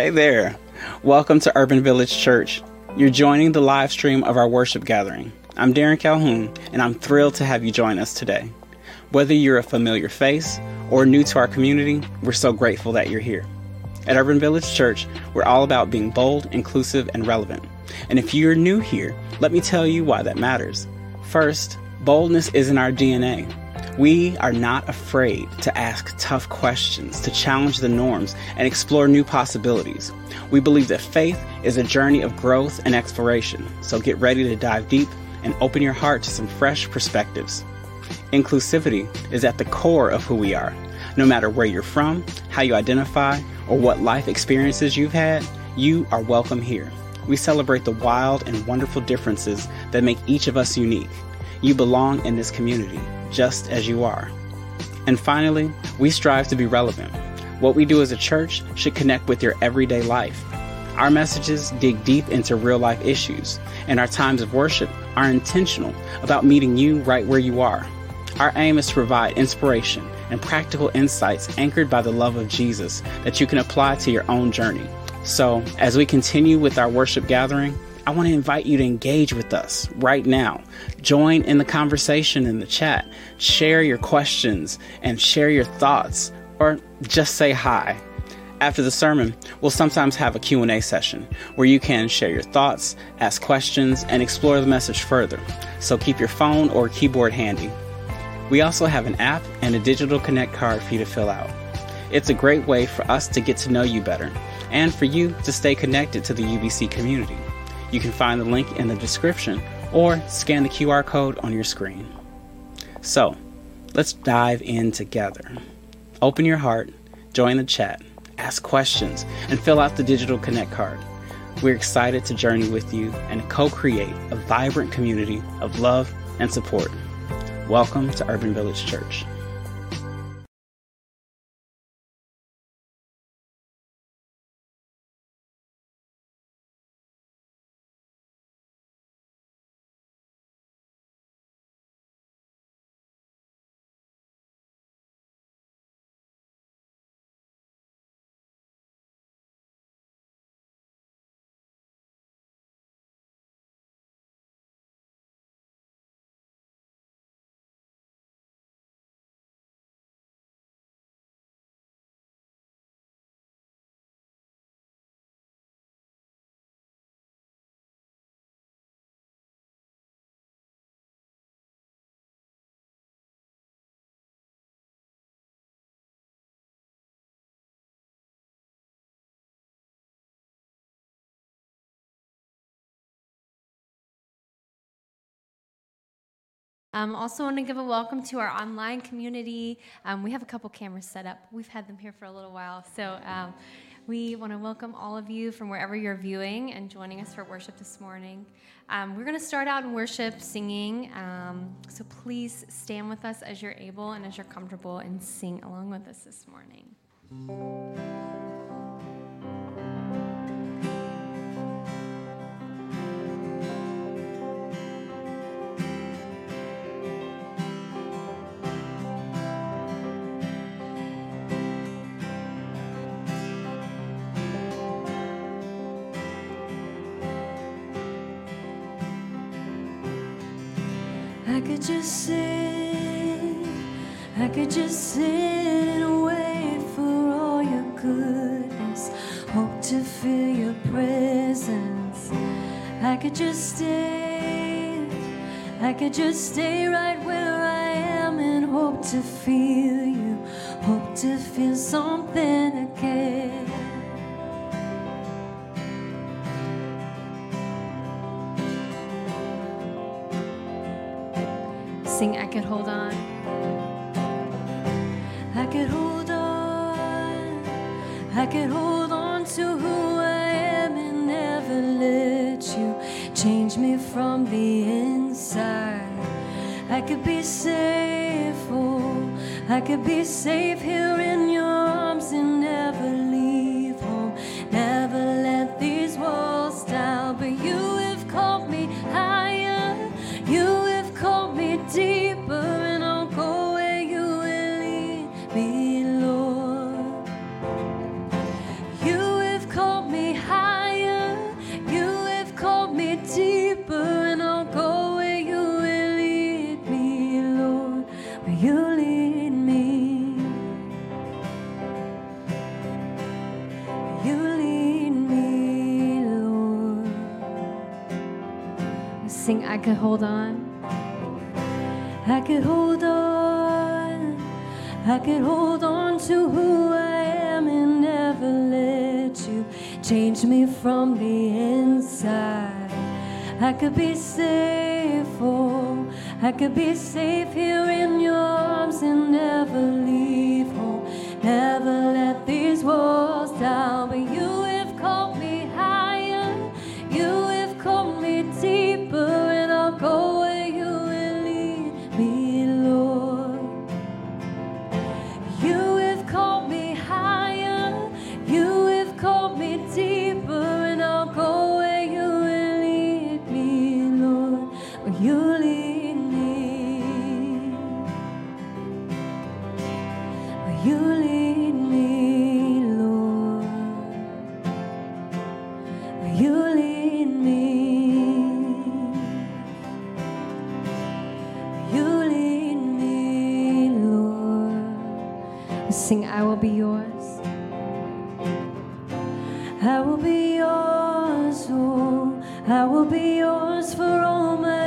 Hey there. Welcome to Urban Village Church. You're joining the live stream of our worship gathering. I'm Darren Calhoun, and I'm thrilled to have you join us today. Whether you're a familiar face or new to our community, we're so grateful that you're here. At Urban Village Church, we're all about being bold, inclusive, and relevant. And if you're new here, let me tell you why that matters. First, boldness isn't our DNA. We are not afraid to ask tough questions, to challenge the norms, and explore new possibilities. We believe that faith is a journey of growth and exploration, so get ready to dive deep and open your heart to some fresh perspectives. Inclusivity is at the core of who we are. No matter where you're from, how you identify, or what life experiences you've had, you are welcome here. We celebrate the wild and wonderful differences that make each of us unique. You belong in this community just as you are. And finally, we strive to be relevant. What we do as a church should connect with your everyday life. Our messages dig deep into real life issues, and our times of worship are intentional about meeting you right where you are. Our aim is to provide inspiration and practical insights anchored by the love of Jesus that you can apply to your own journey. So, as we continue with our worship gathering, I want to invite you to engage with us right now. Join in the conversation in the chat. Share your questions and share your thoughts or just say hi. After the sermon, we'll sometimes have a Q&A session where you can share your thoughts, ask questions, and explore the message further. So keep your phone or keyboard handy. We also have an app and a digital connect card for you to fill out. It's a great way for us to get to know you better and for you to stay connected to the UVC community. You can find the link in the description or scan the QR code on your screen. So, let's dive in together. Open your heart, join the chat, ask questions, and fill out the digital Connect card. We're excited to journey with you and co create a vibrant community of love and support. Welcome to Urban Village Church. Um, also, want to give a welcome to our online community. Um, we have a couple cameras set up. We've had them here for a little while, so um, we want to welcome all of you from wherever you're viewing and joining us for worship this morning. Um, we're going to start out in worship singing, um, so please stand with us as you're able and as you're comfortable and sing along with us this morning. Just sit, I could just sit and wait for all your goodness. Hope to feel your presence. I could just stay, I could just stay right where I am and hope to feel you. Hope to feel something again. Sing, I could hold on. I could hold on, I could hold on to who I am and never let you change me from the inside. I could be safe, oh, I could be safe here could hold on. I could hold on. I could hold on to who I am and never let you change me from the inside. I could be safe, oh, I could be safe here in your arms and never leave home. Never let these walls down, I will be yours for all my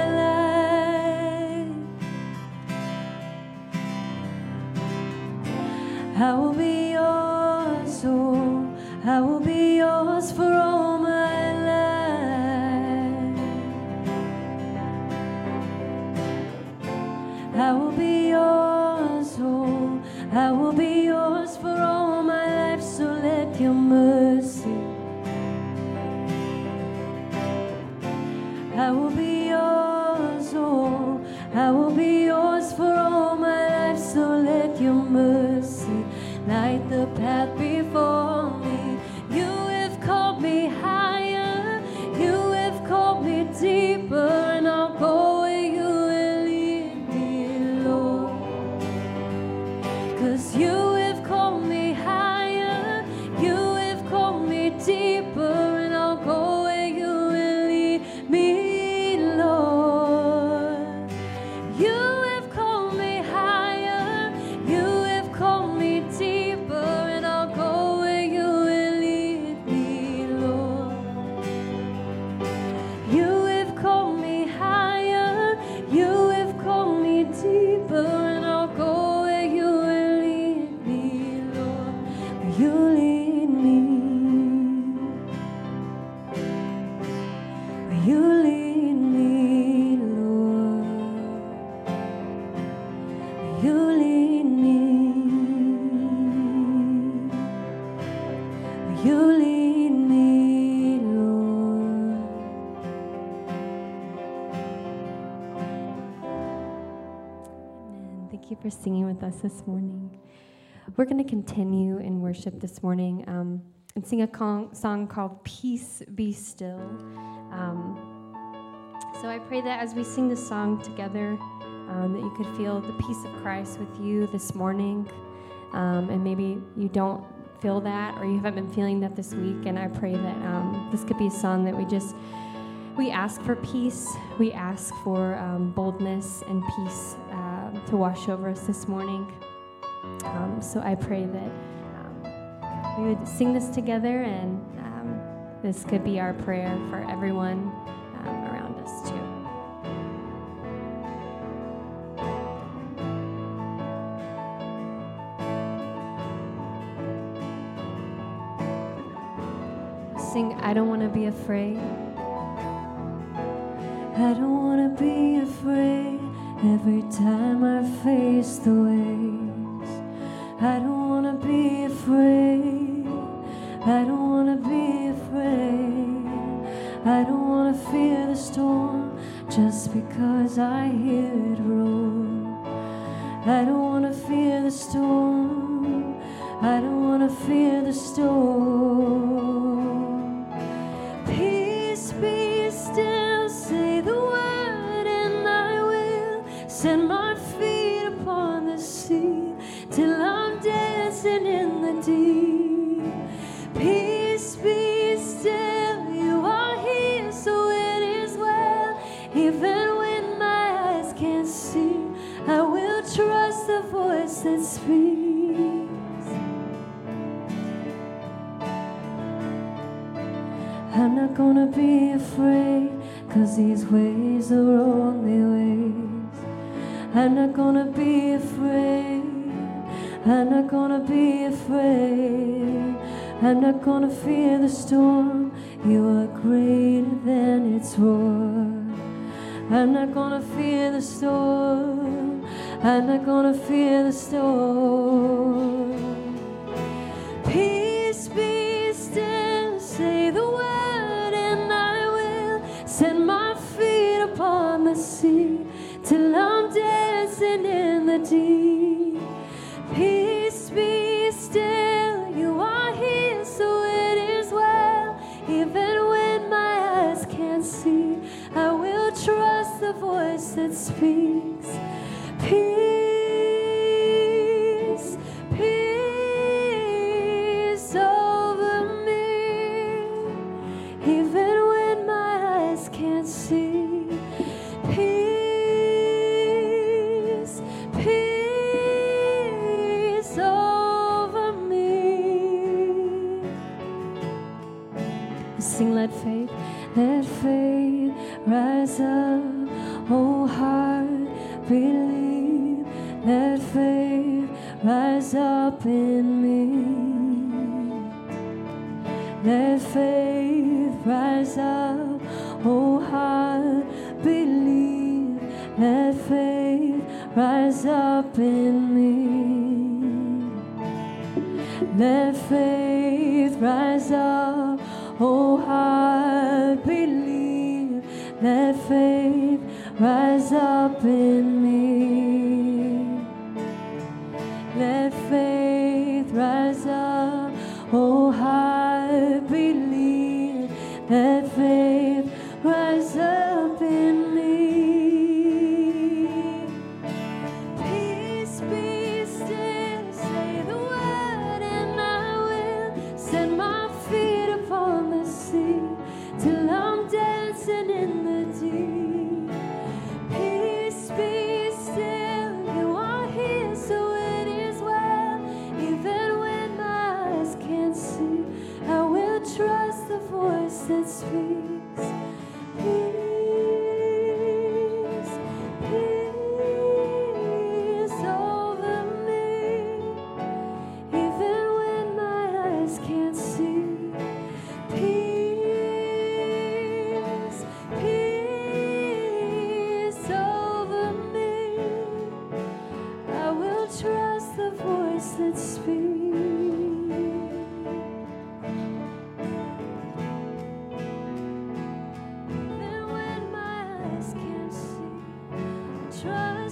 for singing with us this morning. We're going to continue in worship this morning um, and sing a con- song called Peace Be Still. Um, so I pray that as we sing this song together, um, that you could feel the peace of Christ with you this morning. Um, and maybe you don't feel that or you haven't been feeling that this week. And I pray that um, this could be a song that we just we ask for peace. We ask for um, boldness and peace to wash over us this morning. Um, so I pray that um, we would sing this together, and um, this could be our prayer for everyone um, around us, too. Sing, I don't want to be afraid. I don't wanna be afraid every time I face the waves. Voice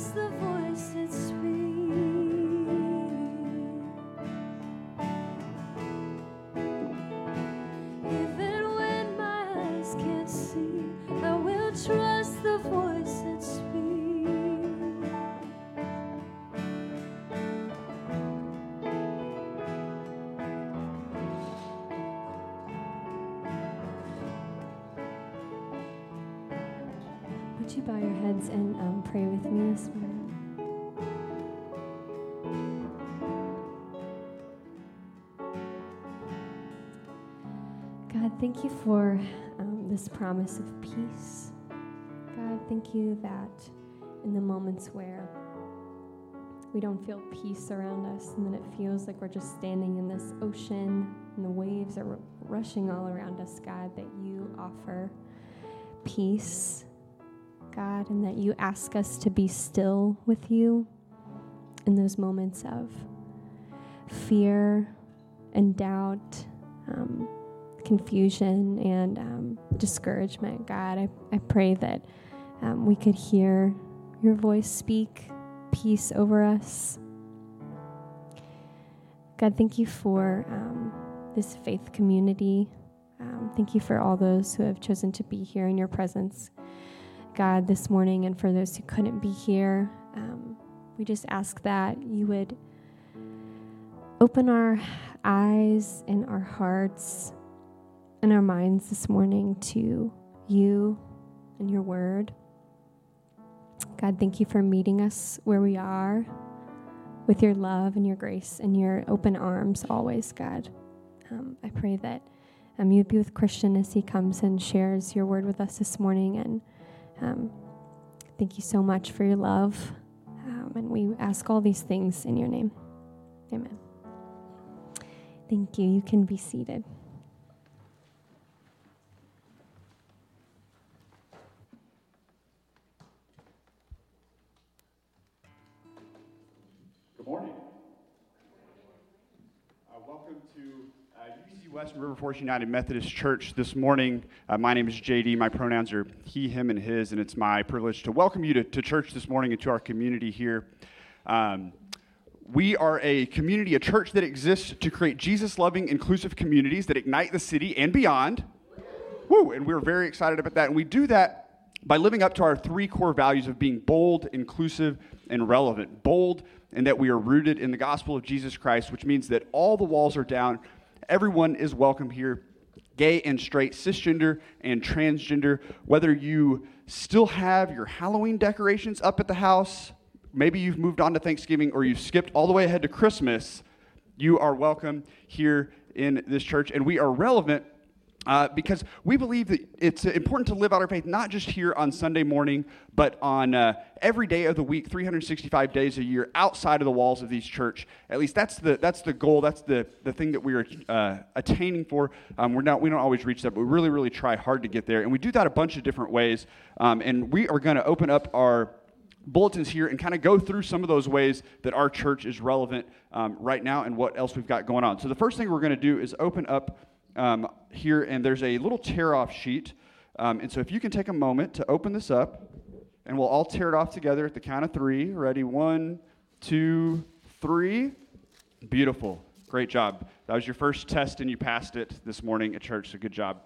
the voice bow your heads and um, pray with me this morning? God, thank you for um, this promise of peace. God, thank you that in the moments where we don't feel peace around us and then it feels like we're just standing in this ocean and the waves are rushing all around us, God, that you offer peace, God, and that you ask us to be still with you in those moments of fear and doubt, um, confusion and um, discouragement. God, I, I pray that um, we could hear your voice speak peace over us. God, thank you for um, this faith community. Um, thank you for all those who have chosen to be here in your presence, God, this morning, and for those who couldn't be here. Um, we just ask that you would open our eyes and our hearts and our minds this morning to you and your word. God, thank you for meeting us where we are with your love and your grace and your open arms always, God. Um, I pray that um, you'd be with Christian as he comes and shares your word with us this morning. And um, thank you so much for your love. Um, and we ask all these things in your name. Amen. Thank you. You can be seated. UVC River Forest United Methodist Church this morning. Uh, my name is JD. My pronouns are he, him, and his, and it's my privilege to welcome you to, to church this morning and to our community here. Um, we are a community, a church that exists to create Jesus loving, inclusive communities that ignite the city and beyond. Woo! And we're very excited about that. And we do that by living up to our three core values of being bold, inclusive, and relevant. Bold in that we are rooted in the gospel of Jesus Christ, which means that all the walls are down, everyone is welcome here, gay and straight, cisgender and transgender, whether you still have your Halloween decorations up at the house, maybe you've moved on to Thanksgiving or you've skipped all the way ahead to Christmas, you are welcome here in this church. And we are relevant uh, because we believe that it's important to live out our faith not just here on Sunday morning, but on uh, every day of the week, 365 days a year, outside of the walls of these church. At least that's the that's the goal. That's the the thing that we are uh, attaining for. Um, we're not we don't always reach that, but we really really try hard to get there, and we do that a bunch of different ways. Um, and we are going to open up our bulletins here and kind of go through some of those ways that our church is relevant um, right now and what else we've got going on. So the first thing we're going to do is open up um, here, and there's a little tear off sheet. Um, and so if you can take a moment to open this up, and we'll all tear it off together at the count of three. Ready? One, two, three. Beautiful. Great job. That was your first test, and you passed it this morning at church, so good job.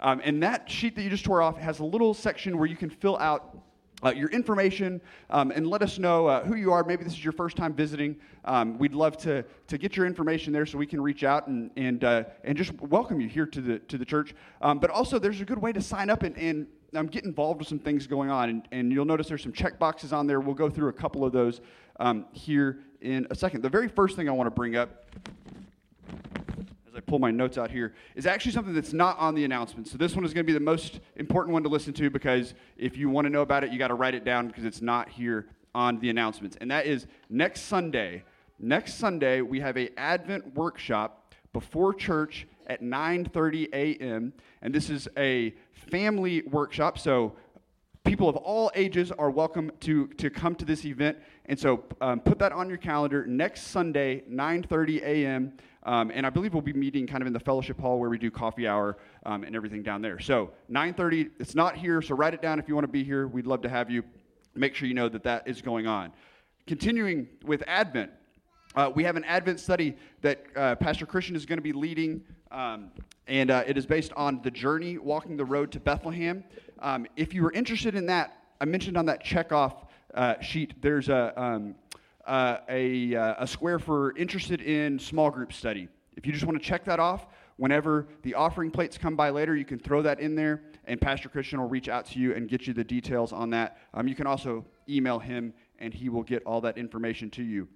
Um, and that sheet that you just tore off has a little section where you can fill out uh, your information um, and let us know uh, who you are. Maybe this is your first time visiting. Um, we'd love to, to get your information there so we can reach out and, and, uh, and just welcome you here to the, to the church. Um, but also, there's a good way to sign up and, and um, get involved with some things going on. And, and you'll notice there's some check boxes on there. We'll go through a couple of those um, here in a second. The very first thing I want to bring up pull my notes out here, is actually something that's not on the announcement. So this one is going to be the most important one to listen to because if you want to know about it, you got to write it down because it's not here on the announcements. And that is next Sunday. Next Sunday we have a Advent workshop before church at 9:30 a.m. and this is a family workshop. So people of all ages are welcome to, to come to this event. And so um, put that on your calendar next Sunday, 9:30 a.m. Um, and I believe we'll be meeting kind of in the fellowship hall where we do coffee hour um, and everything down there. So 9:30, it's not here, so write it down if you want to be here. We'd love to have you. Make sure you know that that is going on. Continuing with Advent, uh, we have an Advent study that uh, Pastor Christian is going to be leading, um, and uh, it is based on the journey, walking the road to Bethlehem. Um, if you are interested in that, I mentioned on that checkoff uh, sheet, there's a um, uh, a, uh, a square for interested in small group study. If you just want to check that off, whenever the offering plates come by later, you can throw that in there, and Pastor Christian will reach out to you and get you the details on that. Um, you can also email him, and he will get all that information to you.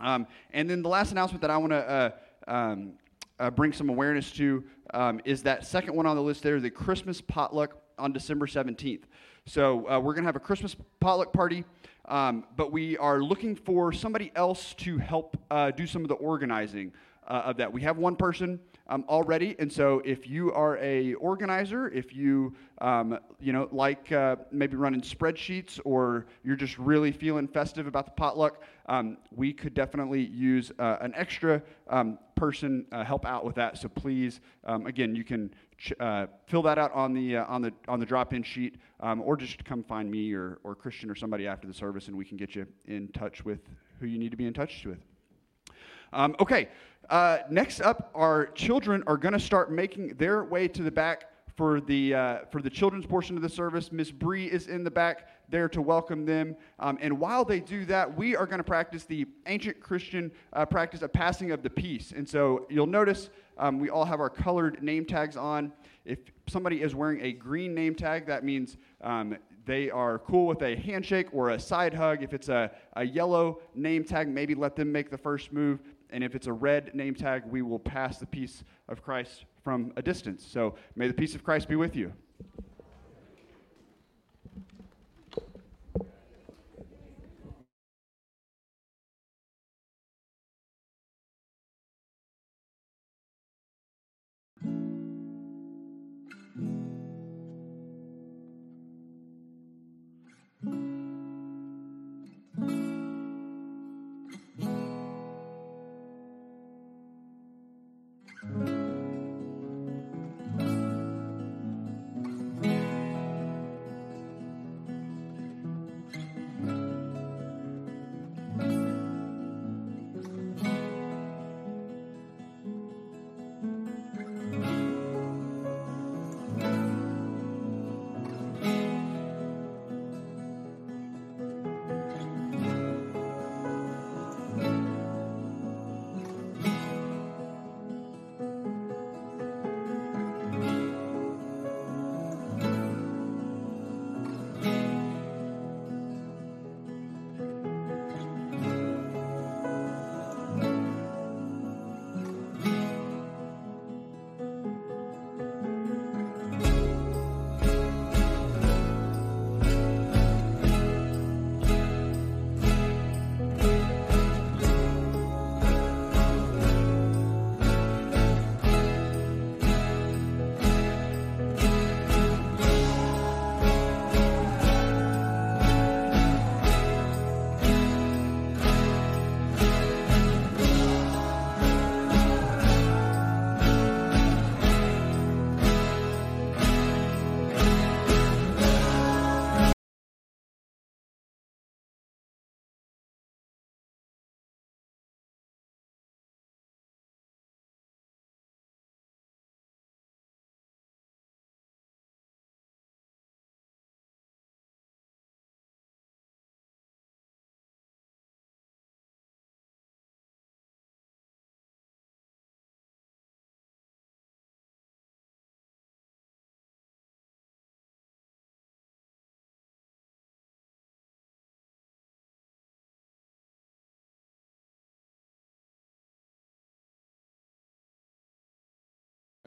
Um, and then the last announcement that I want to uh, um, uh, bring some awareness to um, is that second one on the list there, the Christmas potluck on December 17th. So uh, we're going to have a Christmas potluck party. Um, but we are looking for somebody else to help uh, do some of the organizing uh, of that. We have one person um, already, and so if you are a organizer, if you um, you know like uh, maybe running spreadsheets, or you're just really feeling festive about the potluck, um, we could definitely use uh, an extra um, person uh, help out with that. So please, um, again, you can uh, fill that out on the uh, on the on the drop-in sheet, um, or just come find me or or Christian or somebody after the service, and we can get you in touch with who you need to be in touch with. Um, okay, uh, next up, our children are going to start making their way to the back for the uh, for the children's portion of the service. Miss Bree is in the back there to welcome them. Um, and while they do that, we are going to practice the ancient Christian uh, practice of passing of the peace. And so you'll notice um, we all have our colored name tags on. If somebody is wearing a green name tag, that means um, they are cool with a handshake or a side hug. If it's a, a yellow name tag, maybe let them make the first move. And if it's a red name tag, we will pass the peace of Christ from a distance. So may the peace of Christ be with you.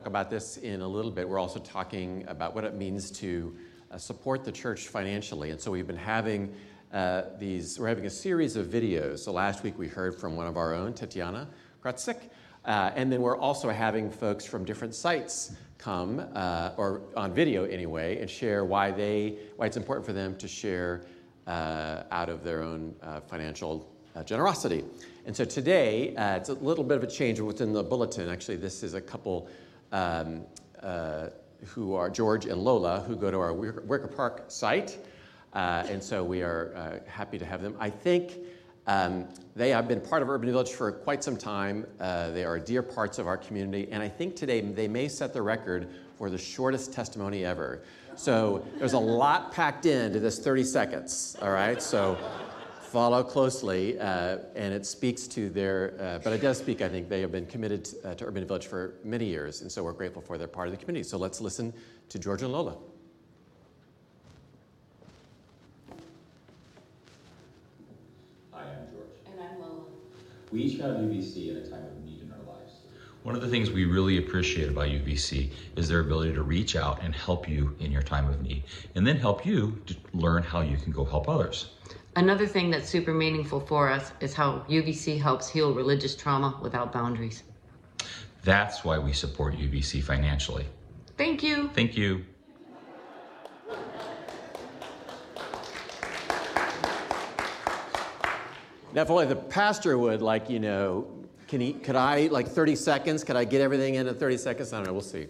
About this in a little bit. We're also talking about what it means to uh, support the church financially. And so we've been having uh, these, we're having a series of videos. So last week we heard from one of our own, Tatiana Kratzik. Uh, and then we're also having folks from different sites come, uh, or on video anyway, and share why they, why it's important for them to share uh, out of their own uh, financial generosity. And so today, it's a little bit of a change within the bulletin. Actually, this is a couple um, uh, who are George and Lola, who go to our Wicker Park site. Uh, and so we are uh, happy to have them. I think um, they have been part of Urban Village for quite some time. Uh, they are dear parts of our community. And I think today they may set the record for the shortest testimony ever. So there's a lot packed into this 30 seconds, all right? So follow closely, uh, and it speaks to their, uh, but it does speak, I think, they have been committed uh, to Urban Village for many years, and so we're grateful for their part of the community. So let's listen to George and Lola. Hi, I'm George. And I'm Lola. We each have UVC at a time of need in our lives. One of the things we really appreciate about UVC is their ability to reach out and help you in your time of need, and then help you to learn how you can go help others. Another thing that's super meaningful for us is how UVC helps heal religious trauma without boundaries. That's why we support UVC financially. Thank you. Thank you. Now, if only the pastor would, like, you know, can he, could I, like 30 seconds, could I get everything in in 30 seconds? I don't know, we'll see.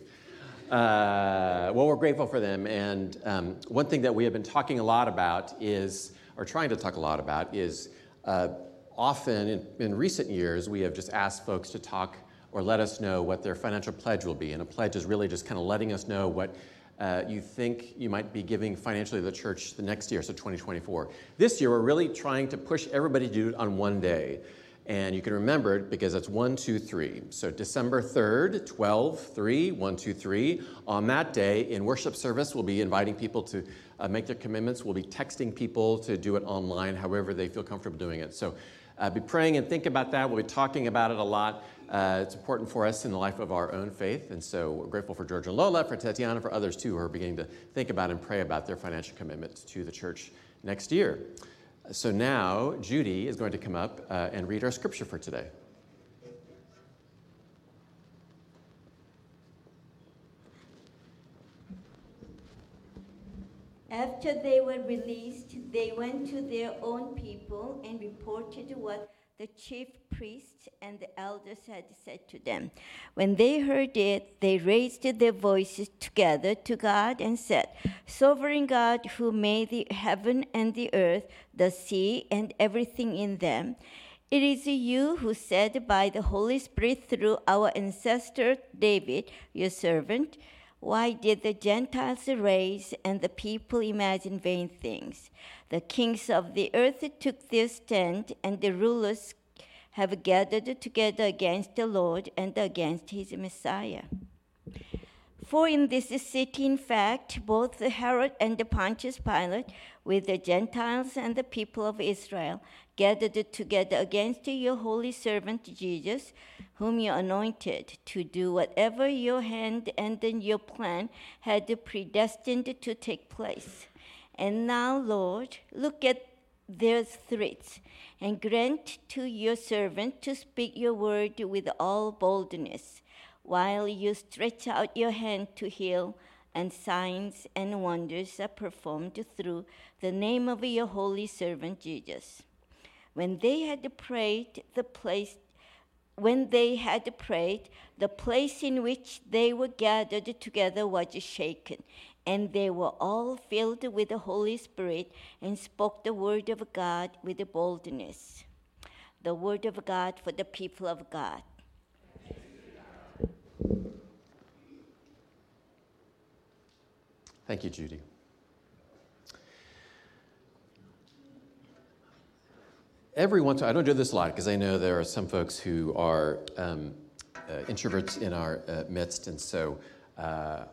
Uh, well, we're grateful for them. And um, one thing that we have been talking a lot about is are trying to talk a lot about is uh, often in, in recent years, we have just asked folks to talk or let us know what their financial pledge will be. And a pledge is really just kind of letting us know what uh, you think you might be giving financially to the church the next year, so 2024. This year, we're really trying to push everybody to do it on one day. And you can remember it because it's 1, 2, 3. So December 3rd, 12, 3, 1, 2, 3. On that day, in worship service, we'll be inviting people to uh, make their commitments. We'll be texting people to do it online, however they feel comfortable doing it. So uh, be praying and think about that. We'll be talking about it a lot. Uh, it's important for us in the life of our own faith. And so we're grateful for George and Lola, for Tatiana, for others too who are beginning to think about and pray about their financial commitment to the church next year. So now Judy is going to come up uh, and read our scripture for today. After they were released, they went to their own people and reported what the chief priests and the elders had said to them. When they heard it, they raised their voices together to God and said, Sovereign God, who made the heaven and the earth, the sea, and everything in them, it is you who said by the Holy Spirit through our ancestor David, your servant, why did the Gentiles raise and the people imagine vain things? The kings of the earth took their stand, and the rulers have gathered together against the Lord and against his Messiah. For in this city, in fact, both Herod and Pontius Pilate, with the Gentiles and the people of Israel, gathered together against your holy servant Jesus, whom you anointed to do whatever your hand and your plan had predestined to take place. And now, Lord, look at their threats and grant to your servant to speak your word with all boldness, while you stretch out your hand to heal, and signs and wonders are performed through the name of your holy servant Jesus. When they had prayed, the place when they had prayed, the place in which they were gathered together was shaken, and they were all filled with the Holy Spirit and spoke the word of God with boldness. The word of God for the people of God. Thank you, Judy. Every once, I don't do this a lot because I know there are some folks who are um, uh, introverts in our uh, midst, and so uh,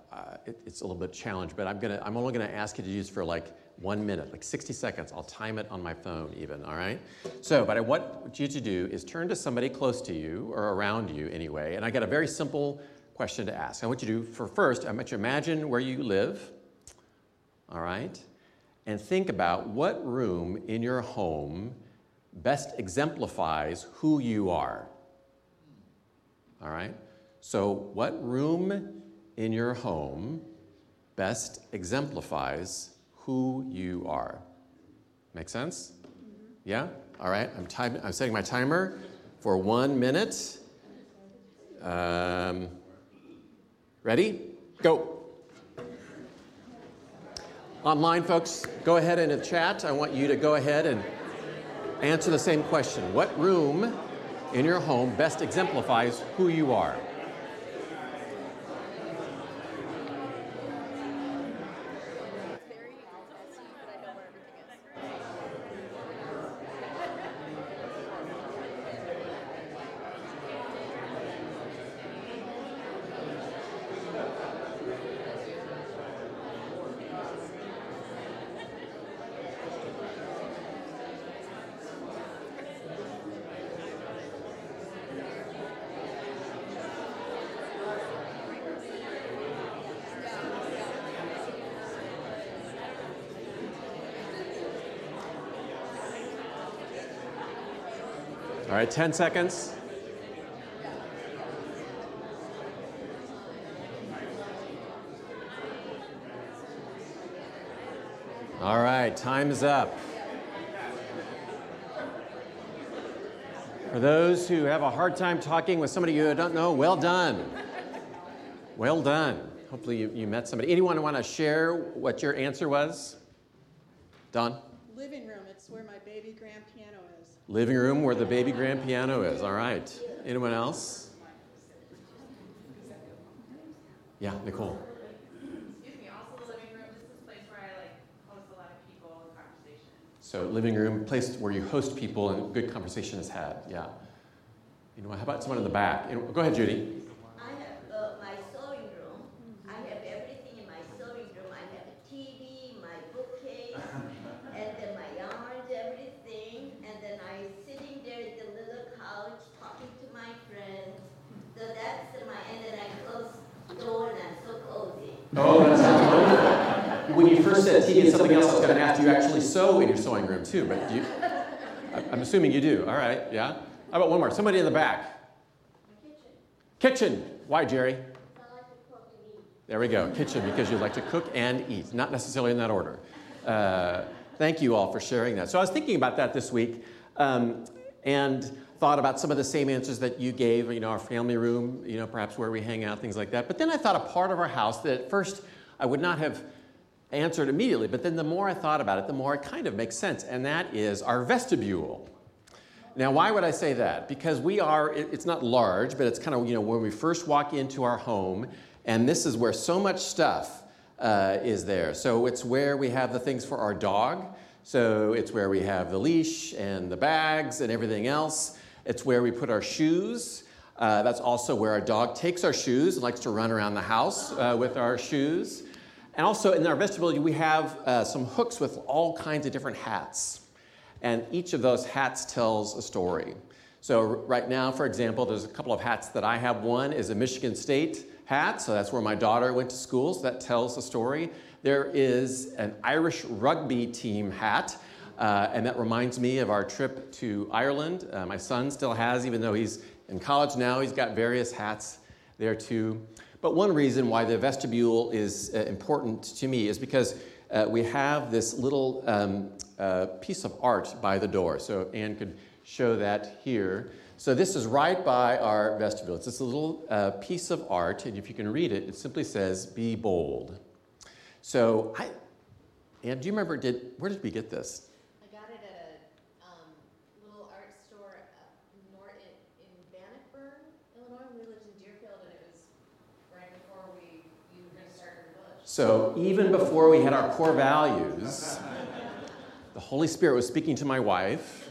it, it's a little bit challenged. But I'm gonna, I'm only gonna ask you to use for like one minute, like 60 seconds. I'll time it on my phone, even. All right. So, but I want you to do is turn to somebody close to you or around you, anyway. And I got a very simple question to ask. I want you to do for first. I want you to imagine where you live all right? And think about what room in your home best exemplifies who you are. All right? So, what room in your home best exemplifies who you are? Make sense? Yeah? All right, I'm, time- I'm setting my timer for one minute. Um, ready? Go. Online folks, go ahead and in the chat, I want you to go ahead and answer the same question. What room in your home best exemplifies who you are? All right, 10 seconds. All right, time is up. For those who have a hard time talking with somebody you don't know, well done. Well done. Hopefully, you, you met somebody. Anyone want to share what your answer was? Don? Living room. It's where my baby grand piano is. Living room where the baby grand piano is. All right. Anyone else? Yeah, Nicole. Excuse me, also living room. This is a place where I like host a lot of people conversation. So, living room, place where you host people and good conversation is had. Yeah. You know, how about someone in the back? You know, go ahead, Judy. I have uh, my sewing room. I have everything in my sewing room. I have a TV, my bookcase, and then my yarns, everything. And then I sitting there George said TV and something else I was going to ask, do you actually sew in your sewing room too? But you, I'm assuming you do. All right, yeah. How about one more? Somebody in the back. Kitchen. Why, Jerry? There we go. Kitchen, because you like to cook and eat, not necessarily in that order. Uh, thank you all for sharing that. So I was thinking about that this week um, and thought about some of the same answers that you gave, you know, our family room, you know, perhaps where we hang out, things like that. But then I thought a part of our house that at first I would not have answered immediately, but then the more I thought about it, the more it kind of makes sense, and that is our vestibule. Now, why would I say that? Because we are, it's not large, but it's kind of, you know, when we first walk into our home, and this is where so much stuff uh, is there. So it's where we have the things for our dog. So it's where we have the leash and the bags and everything else. It's where we put our shoes. Uh, that's also where our dog takes our shoes and likes to run around the house uh, with our shoes. And also in our vestibule, we have uh, some hooks with all kinds of different hats and each of those hats tells a story. So, right now, for example, there's a couple of hats that I have. One is a Michigan State hat, so that's where my daughter went to school, so that tells a story. There is an Irish rugby team hat, uh, and that reminds me of our trip to Ireland. Uh, my son still has, even though he's in college now, he's got various hats there too. But one reason why the vestibule is uh, important to me is because uh, we have this little um, uh, piece of art by the door. So Anne could show that here. So this is right by our vestibule. It's this little uh, piece of art, and if you can read it, it simply says, "Be bold." So, I, Anne, do you remember? Did where did we get this? I got it at a um, little art store up north in, in Bannockburn, Illinois. We lived in Deerfield, and it was right before we you were going to start your village. So even before we had our core values, the Holy Spirit was speaking to my wife,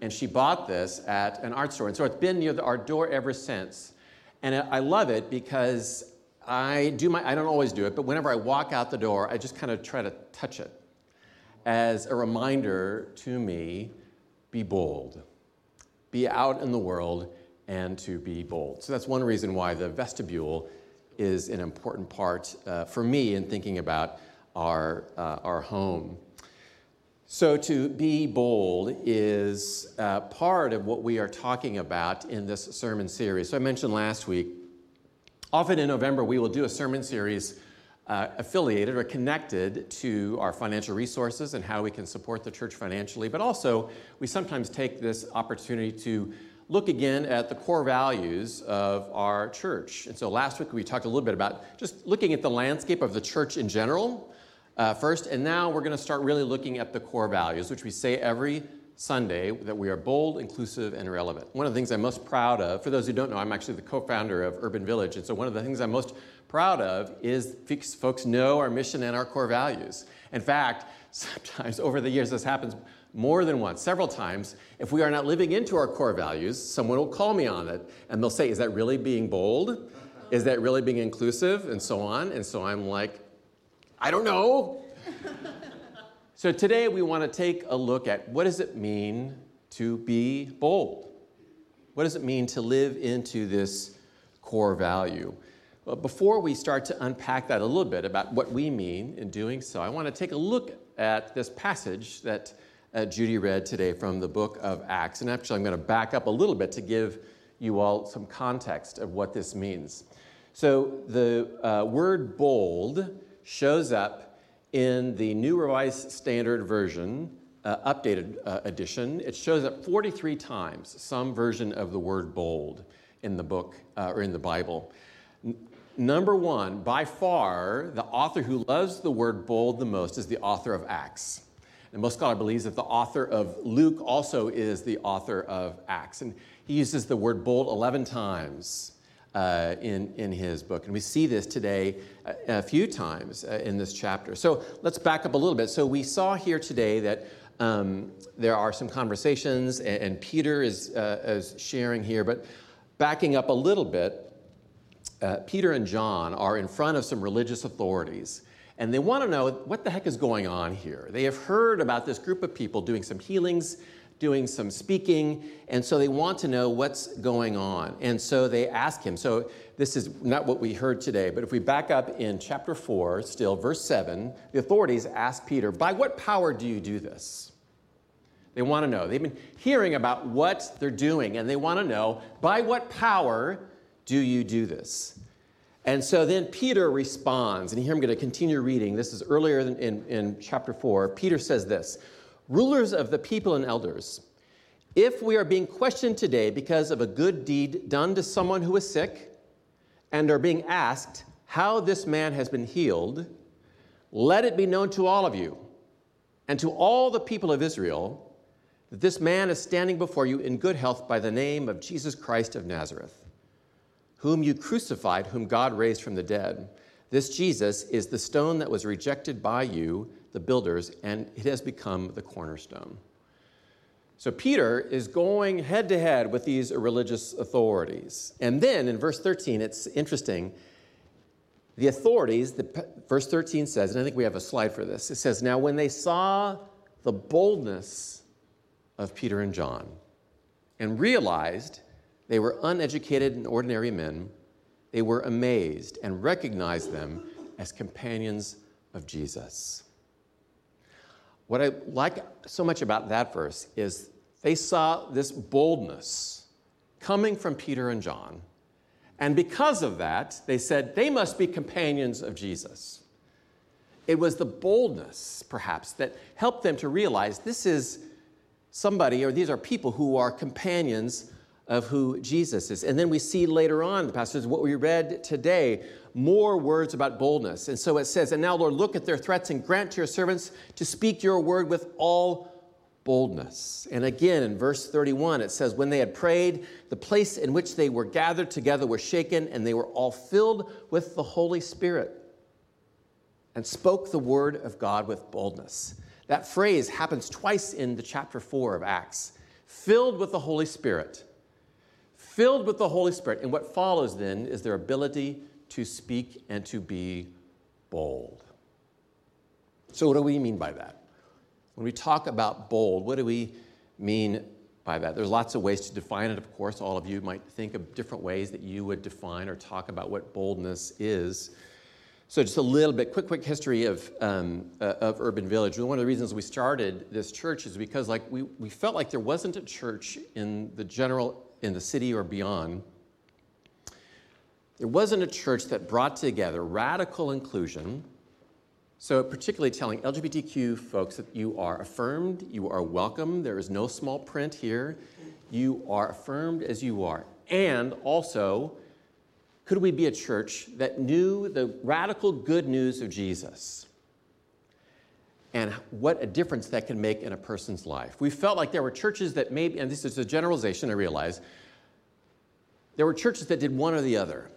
and she bought this at an art store. And so it's been near the, our door ever since. And I love it because I do my, I don't always do it, but whenever I walk out the door, I just kind of try to touch it as a reminder to me be bold, be out in the world, and to be bold. So that's one reason why the vestibule is an important part uh, for me in thinking about our, uh, our home. So, to be bold is uh, part of what we are talking about in this sermon series. So, I mentioned last week, often in November, we will do a sermon series uh, affiliated or connected to our financial resources and how we can support the church financially. But also, we sometimes take this opportunity to look again at the core values of our church. And so, last week, we talked a little bit about just looking at the landscape of the church in general uh, first, and now we're going to start really looking at the core values, which we say every Sunday that we are bold, inclusive, and relevant. One of the things I'm most proud of, for those who don't know, I'm actually the co founder of Urban Village, and so one of the things I'm most proud of is folks know our mission and our core values. In fact, sometimes over the years, this happens more than once, several times. If we are not living into our core values, someone will call me on it, and they'll say, Is that really being bold? Is that really being inclusive? And so on. And so I'm like, I don't know. so today we want to take a look at what does it mean to be bold? What does it mean to live into this core value? Well, before we start to unpack that a little bit about what we mean in doing so, I want to take a look at this passage that uh, Judy read today from the book of Acts. And actually, I'm going to back up a little bit to give you all some context of what this means. So, the uh, word bold shows up in the New Revised Standard Version, uh, updated uh, edition. It shows up 43 times, some version of the word bold in the book uh, or in the Bible. N- number one, by far, the author who loves the word bold the most is the author of Acts. And most scholar believes that the author of Luke also is the author of Acts. And he uses the word bold 11 times uh, in, in his book. And we see this today a, a few times uh, in this chapter. So let's back up a little bit. So we saw here today that um, there are some conversations, and, and Peter is, uh, is sharing here. But backing up a little bit, uh, Peter and John are in front of some religious authorities. And they want to know what the heck is going on here. They have heard about this group of people doing some healings, doing some speaking, and so they want to know what's going on. And so they ask him. So this is not what we heard today, but if we back up in chapter 4, still, verse 7, the authorities ask Peter, By what power do you do this? They want to know. They've been hearing about what they're doing, and they want to know, By what power do you do this? And so then Peter responds, and here I'm going to continue reading. This is earlier in, in, in chapter 4. Peter says this Rulers of the people and elders, if we are being questioned today because of a good deed done to someone who is sick, and are being asked how this man has been healed, let it be known to all of you and to all the people of Israel that this man is standing before you in good health by the name of Jesus Christ of Nazareth, whom you crucified, whom God raised from the dead. This Jesus is the stone that was rejected by you, the builders, and it has become the cornerstone. So Peter is going head to head with these religious authorities. And then in verse 13, it's interesting. The authorities, the, verse 13 says, and I think we have a slide for this. It says, Now when they saw the boldness of Peter and John and realized they were uneducated and ordinary men, they were amazed and recognized them as companions of Jesus. What I like so much about that verse is they saw this boldness coming from Peter and John. And because of that, they said they must be companions of Jesus. It was the boldness, perhaps, that helped them to realize this is somebody, or these are people who are companions of who Jesus is. And then we see later on, the passage, what we read today, more words about boldness. And so it says, And now, Lord, look at their threats and grant to your servants to speak your word with all boldness. And again, in verse 31, it says, When they had prayed, the place in which they were gathered together was shaken, and they were all filled with the Holy Spirit and spoke the word of God with boldness. That phrase happens twice in the chapter 4 of Acts filled with the Holy Spirit filled with the Holy Spirit. And what follows then is their ability to speak and to be bold. So, what do we mean by that? When we talk about bold, what do we mean by that? There's lots of ways to define it, of course. All of you might think of different ways that you would define or talk about what boldness is. So, just a little bit, quick, quick history of, um, uh, of Urban Village. One of the reasons we started this church is because, like, we, we felt like there wasn't a church in the general in the city or beyond, it wasn't a church that brought together radical inclusion. So, particularly telling LGBTQ folks that you are affirmed, you are welcome, there is no small print here, you are affirmed as you are. And also, could we be a church that knew the radical good news of Jesus? And what a difference that can make in a person's life. We felt like there were churches that maybe, and this is a generalization, I realize, there were churches that did one or the other.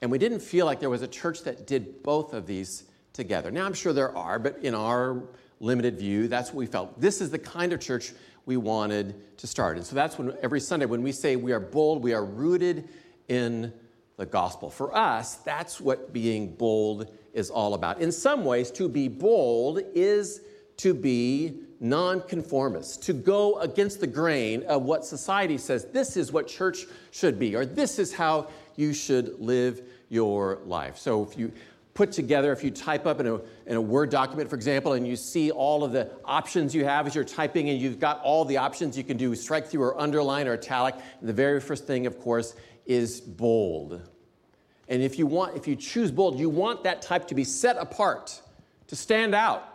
And we didn't feel like there was a church that did both of these together. Now, I'm sure there are, but in our limited view, that's what we felt. This is the kind of church we wanted to start. And so that's when every Sunday, when we say we are bold, we are rooted in the gospel. For us, that's what being bold is all about. In some ways, to be bold is to be nonconformist, to go against the grain of what society says this is what church should be, or this is how you should live your life. So if you put together, if you type up in a, in a Word document, for example, and you see all of the options you have as you're typing, and you've got all the options you can do strike through or underline or italic, the very first thing, of course, is bold. And if you want, if you choose bold, you want that type to be set apart, to stand out.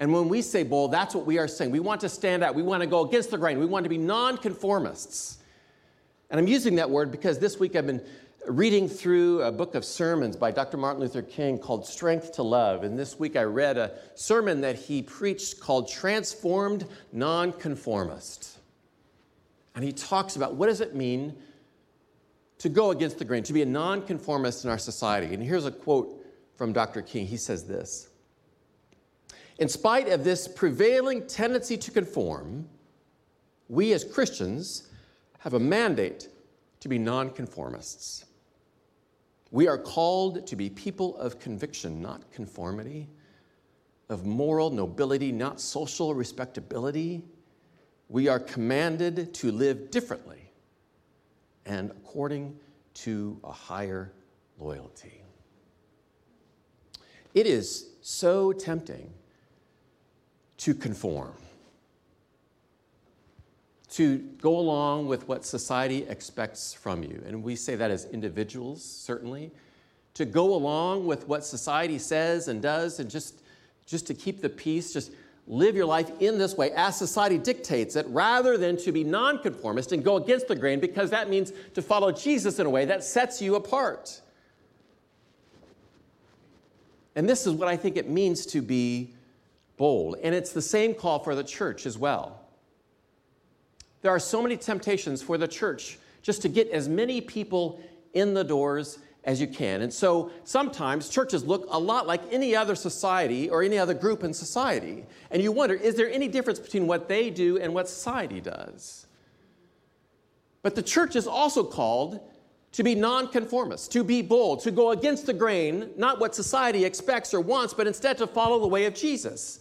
And when we say bold, that's what we are saying. We want to stand out. We want to go against the grain. We want to be nonconformists. And I'm using that word because this week I've been reading through a book of sermons by Dr. Martin Luther King called Strength to Love. And this week I read a sermon that he preached called Transformed Nonconformist. And he talks about what does it mean to go against the grain, to be a nonconformist in our society. And here's a quote from Dr. King. He says this In spite of this prevailing tendency to conform, we as Christians have a mandate to be nonconformists. We are called to be people of conviction, not conformity, of moral nobility, not social respectability, we are commanded to live differently and according to a higher loyalty. It is so tempting to conform, to go along with what society expects from you. And we say that as individuals, certainly. To go along with what society says and does, and just, just to keep the peace, just live your life in this way as society dictates it, rather than to be nonconformist and go against the grain, because that means to follow Jesus in a way that sets you apart. And this is what I think it means to be bold. And it's the same call for the church as well. There are so many temptations for the church just to get as many people in the doors as you can. And so sometimes churches look a lot like any other society or any other group in society. And you wonder, is there any difference between what they do and what society does? But the church is also called to be nonconformist, to be bold, to go against the grain, not what society expects or wants, but instead to follow the way of Jesus.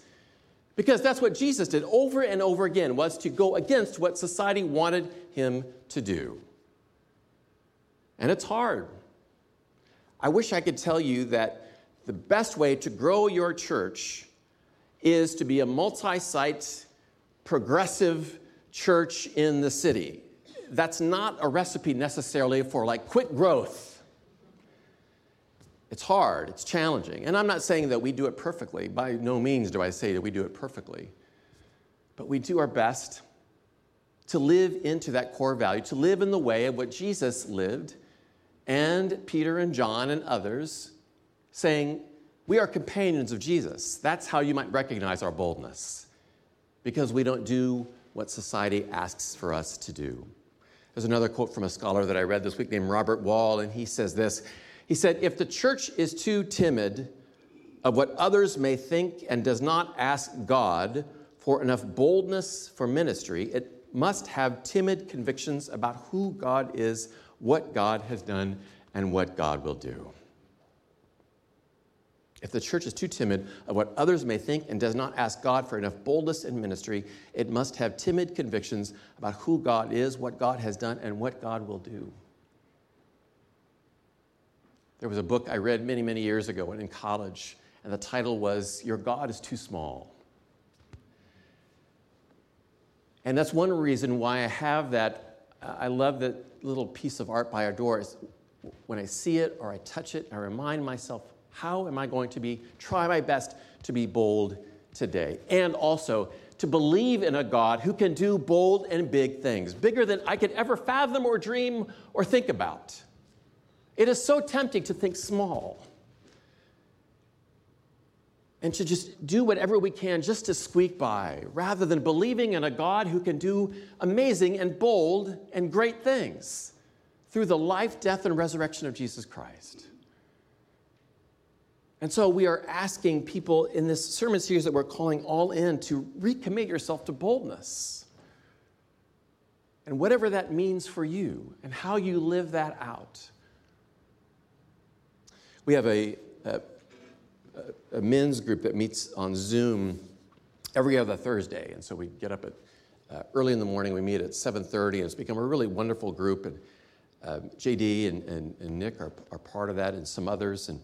Because that's what Jesus did over and over again was to go against what society wanted him to do. And it's hard. I wish I could tell you that the best way to grow your church is to be a multi site, progressive church in the city. That's not a recipe necessarily for like quick growth. It's hard, it's challenging. And I'm not saying that we do it perfectly. By no means do I say that we do it perfectly. But we do our best to live into that core value, to live in the way of what Jesus lived and Peter and John and others saying, We are companions of Jesus. That's how you might recognize our boldness, because we don't do what society asks for us to do. There's another quote from a scholar that I read this week named Robert Wall, and he says this He said, If the church is too timid of what others may think and does not ask God for enough boldness for ministry, it must have timid convictions about who God is what God has done and what God will do. If the church is too timid of what others may think and does not ask God for enough boldness in ministry, it must have timid convictions about who God is, what God has done, and what God will do. There was a book I read many, many years ago in college, and the title was Your God is Too Small. And that's one reason why I have that. I love that little piece of art by our doors, when I see it or I touch it, I remind myself, how am I going to be, try my best to be bold today? And also to believe in a God who can do bold and big things, bigger than I could ever fathom or dream or think about. It is so tempting to think small and to just do whatever we can just to squeak by, rather than believing in a God who can do amazing and bold and great things through the life, death, and resurrection of Jesus Christ. And so we are asking people in this sermon series that we're calling All In to recommit yourself to boldness. And whatever that means for you and how you live that out. We have a, a a men's group that meets on Zoom every other Thursday. And so we get up at uh, early in the morning. We meet at 7:30, and it's become a really wonderful group. And uh, JD and, and, and Nick are, are part of that, and some others. And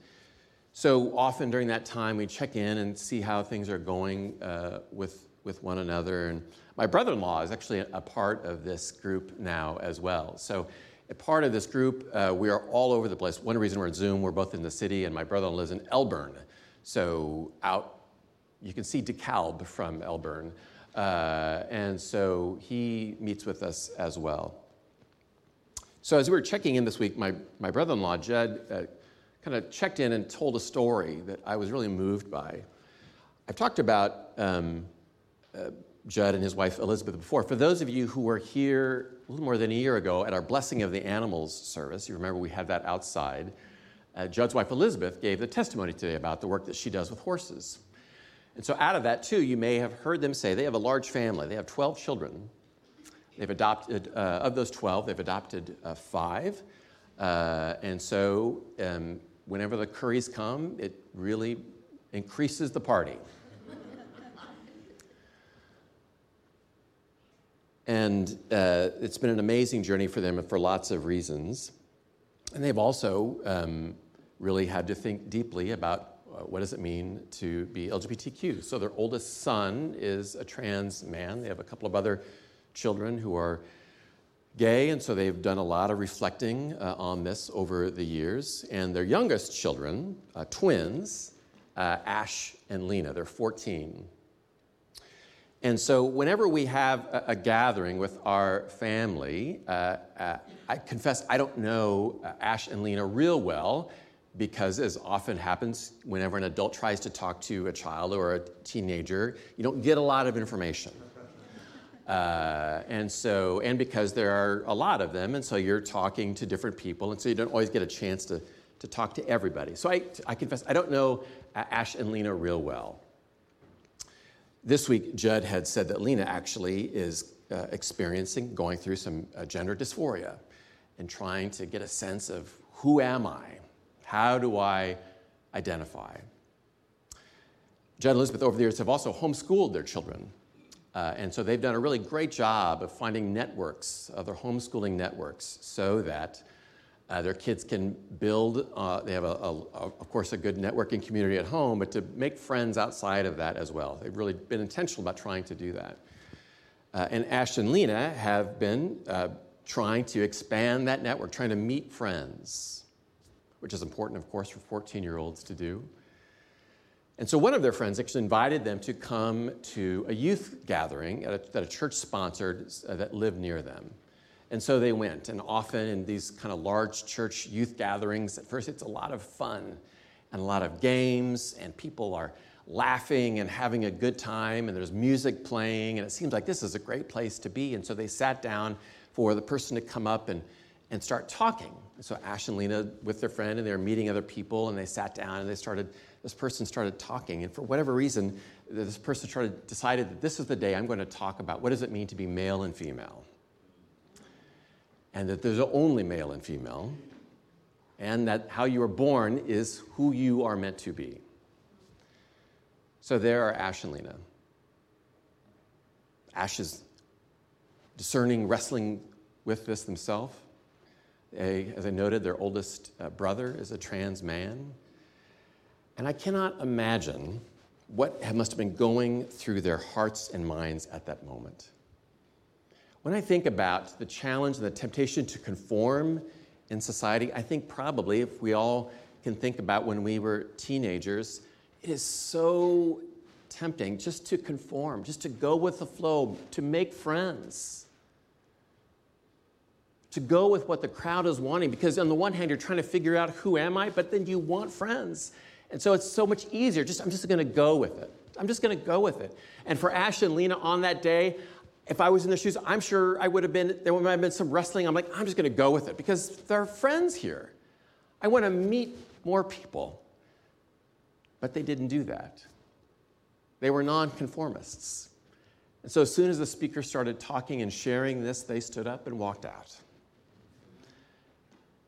so often during that time, we check in and see how things are going uh, with with one another. And my brother-in-law is actually a part of this group now as well. So a part of this group, uh, we are all over the place. One reason we're at Zoom, we're both in the city, and my brother in law lives in Elburn. So out, you can see DeKalb from Elburn. Uh, and so he meets with us as well. So as we were checking in this week, my, my brother-in-law, Judd, uh, kind of checked in and told a story that I was really moved by. I've talked about um, uh, Judd and his wife Elizabeth before. For those of you who were here a little more than a year ago at our Blessing of the Animals service, you remember we had that outside uh, Judd's wife Elizabeth gave the testimony today about the work that she does with horses. And so, out of that, too, you may have heard them say they have a large family. They have 12 children. They've adopted, uh, of those 12, they've adopted uh, five. Uh, and so, um, whenever the curries come, it really increases the party. And uh, it's been an amazing journey for them for lots of reasons. And they've also um, really had to think deeply about uh, what does it mean to be LGBTQ. So their oldest son is a trans man. They have a couple of other children who are gay, and so they've done a lot of reflecting uh, on this over the years. And their youngest children, uh, twins, uh, Ash and Lena, they're 14. And so, whenever we have a, a gathering with our family, uh, uh, I confess I don't know Ash and Lena real well because, as often happens whenever an adult tries to talk to a child or a teenager, you don't get a lot of information. Uh, and so, and because there are a lot of them, and so you're talking to different people, and so you don't always get a chance to, to talk to everybody. So I, I confess, I don't know Ash and Lena real well. This week, Judd had said that Lena actually is uh, experiencing, going through some uh, gender dysphoria and trying to get a sense of who am I? How do I identify? Judd and Elizabeth, over the years, have also homeschooled their children. Uh, and so they've done a really great job of finding networks, other homeschooling networks, so that uh, their kids can build, uh, they have, a, a, a, of course, a good networking community at home, but to make friends outside of that as well. They've really been intentional about trying to do that. Uh, and Ash and Lena have been uh, trying to expand that network, trying to meet friends, which is important, of course, for 14 year olds to do. And so one of their friends actually invited them to come to a youth gathering a, that a church sponsored uh, that lived near them. And so they went. And often in these kind of large church youth gatherings, at first it's a lot of fun and a lot of games, and people are laughing and having a good time, and there's music playing, and it seems like this is a great place to be. And so they sat down for the person to come up and, and start talking. So Ash and Lena with their friend, and they were meeting other people, and they sat down and they started, this person started talking. And for whatever reason, this person started, decided that this is the day I'm going to talk about what does it mean to be male and female and that there's only male and female, and that how you are born is who you are meant to be. So there are Ash and Lena. Ash is discerning, wrestling with this themselves. As I noted, their oldest uh, brother is a trans man. And I cannot imagine what must have been going through their hearts and minds at that moment. When I think about the challenge and the temptation to conform in society, I think probably if we all can think about when we were teenagers, it is so tempting just to conform, just to go with the flow, to make friends, to go with what the crowd is wanting. Because on the one hand, you're trying to figure out who am I, but then you want friends. And so it's so much easier. Just I'm just going to go with it. I'm just going to go with it. And for Ash and Lena on that day, if I was in their shoes, I'm sure I would have been, there might have been some wrestling. I'm like, I'm just going to go with it because there are friends here. I want to meet more people. But they didn't do that. They were nonconformists. And so as soon as the speaker started talking and sharing this, they stood up and walked out.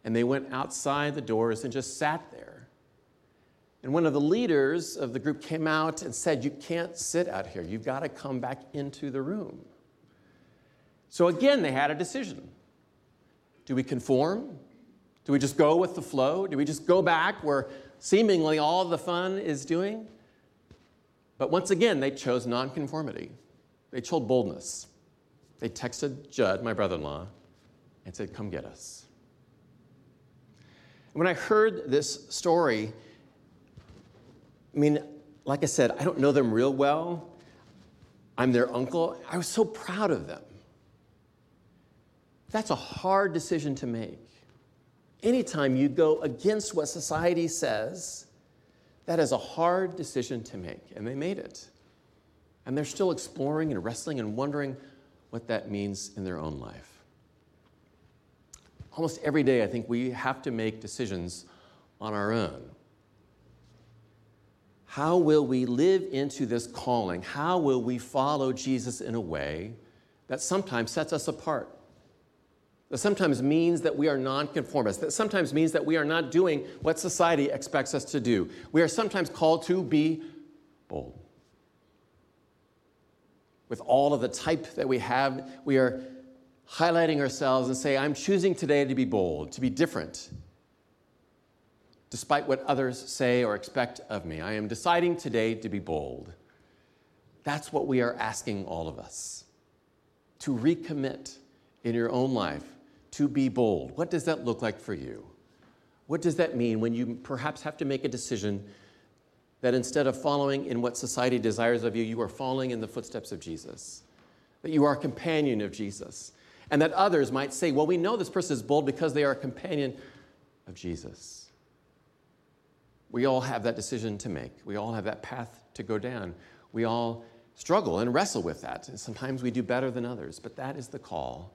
And they went outside the doors and just sat there. And one of the leaders of the group came out and said, You can't sit out here. You've got to come back into the room. So again, they had a decision. Do we conform? Do we just go with the flow? Do we just go back where seemingly all the fun is doing? But once again, they chose nonconformity. They chose boldness. They texted Judd, my brother in law, and said, Come get us. When I heard this story, I mean, like I said, I don't know them real well. I'm their uncle. I was so proud of them. That's a hard decision to make. Anytime you go against what society says, that is a hard decision to make. And they made it. And they're still exploring and wrestling and wondering what that means in their own life. Almost every day, I think we have to make decisions on our own. How will we live into this calling? How will we follow Jesus in a way that sometimes sets us apart? that sometimes means that we are nonconformists, that sometimes means that we are not doing what society expects us to do. We are sometimes called to be bold. with all of the type that we have, we are highlighting ourselves and say, I'm choosing today to be bold, to be different, despite what others say or expect of me. I am deciding today to be bold. That's what we are asking all of us to recommit in your own life to be bold. What does that look like for you? What does that mean when you perhaps have to make a decision that instead of following in what society desires of you, you are following in the footsteps of Jesus? That you are a companion of Jesus? And that others might say, well, we know this person is bold because they are a companion of Jesus. We all have that decision to make. We all have that path to go down. We all struggle and wrestle with that. And sometimes we do better than others, but that is the call.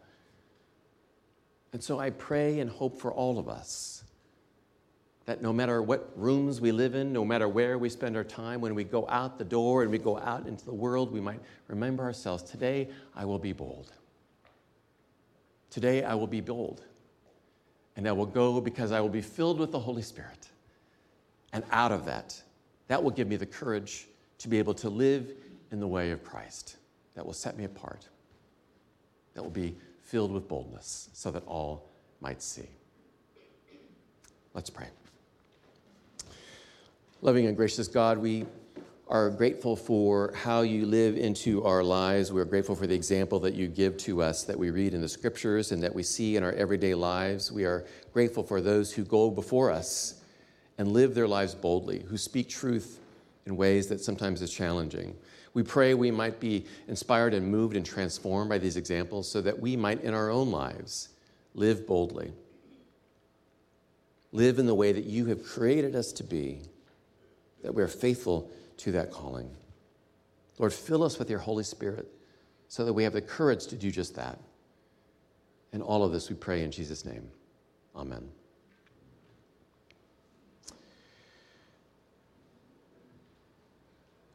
And so I pray and hope for all of us that no matter what rooms we live in, no matter where we spend our time, when we go out the door and we go out into the world, we might remember ourselves today, I will be bold. Today, I will be bold. And I will go because I will be filled with the Holy Spirit. And out of that, that will give me the courage to be able to live in the way of Christ. That will set me apart. That will be filled with boldness so that all might see. Let's pray. Loving and gracious God, we are grateful for how you live into our lives. We're grateful for the example that you give to us that we read in the scriptures and that we see in our everyday lives. We are grateful for those who go before us and live their lives boldly, who speak truth in ways that sometimes is challenging. We pray we might be inspired and moved and transformed by these examples so that we might, in our own lives, live boldly. Live in the way that you have created us to be, that we are faithful to that calling. Lord, fill us with your Holy Spirit so that we have the courage to do just that. And all of this we pray in Jesus' name. Amen.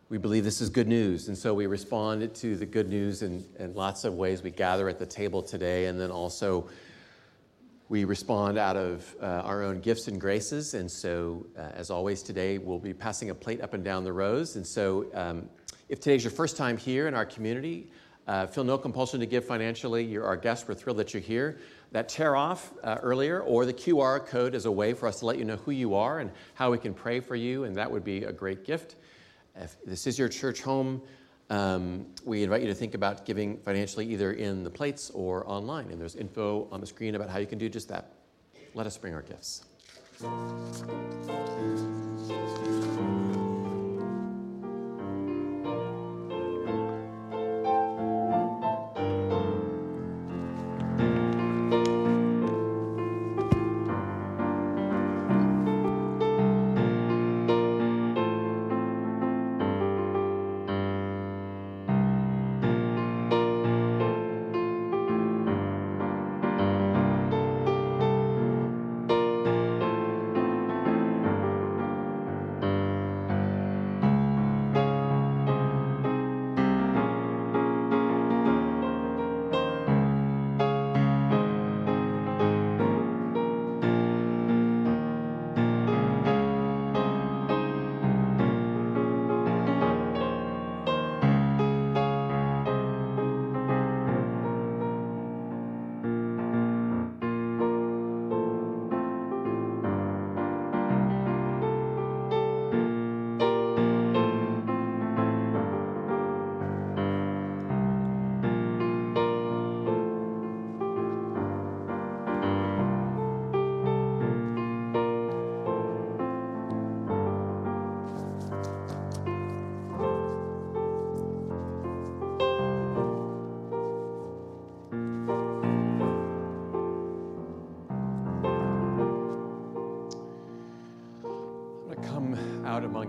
We believe this is good news, and so we respond to the good news in, in lots of ways. We gather at the table today, and then also we respond out of uh, our own gifts and graces. And so, uh, as always, today we'll be passing a plate up and down the rows. And so, um, if today's your first time here in our community, uh, feel no compulsion to give financially. You're our guest. We're thrilled that you're here. That tear off uh, earlier, or the QR code is a way for us to let you know who you are and how we can pray for you, and that would be a great gift. If this is your church home, um, we invite you to think about giving financially either in the plates or online. And there's info on the screen about how you can do just that. Let us bring our gifts.